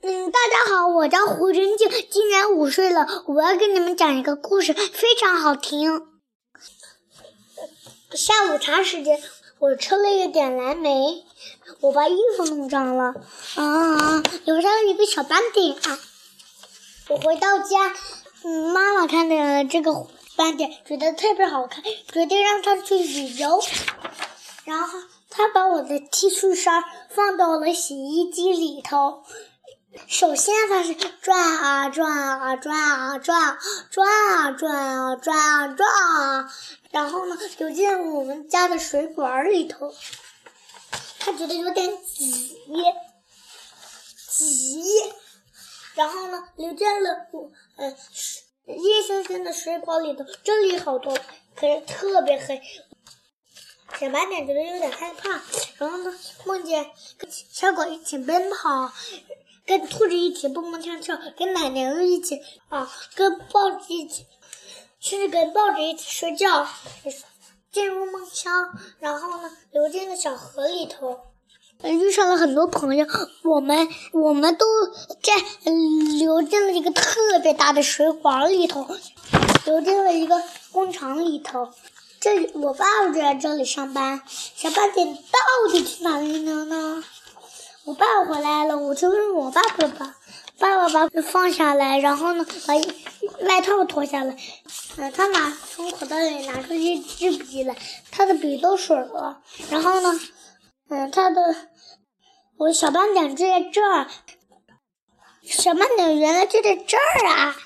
嗯，大家好，我叫胡真静，今年五岁了。我要给你们讲一个故事，非常好听。下午茶时间，我吃了一点蓝莓，我把衣服弄脏了，啊，留下了一个小斑点。我回到家，嗯，妈妈看见了这个斑点，觉得特别好看，决定让它去旅游。然后，她把我的 T 恤衫放到了洗衣机里头。首先，它是转啊转啊转啊转，转啊转啊转啊转啊，然后呢，流进我们家的水管里头。他觉得有点挤，挤，然后呢，流进了我呃夜深深的水管里头。这里好多，可是特别黑。小白点觉得有点害怕，然后呢，梦见跟 小狗一起奔跑。跟兔子一起蹦蹦跳跳，跟奶牛一起啊，跟豹子一起，甚至跟豹子一起睡觉，进入梦乡，然后呢，流进了小河里头，遇上了很多朋友，我们我们都在流进了一个特别大的水管里头，流进了一个工厂里头，这里我爸爸就在这里上班，小八点到底去哪里了呢？我爸回来了，我就问我爸爸吧。爸爸把放下来，然后呢，把外套脱下来。嗯，他拿从口袋里拿出一支笔来，他的笔漏水了。然后呢，嗯，他的我小斑点就在这儿，小斑点原来就在这儿啊。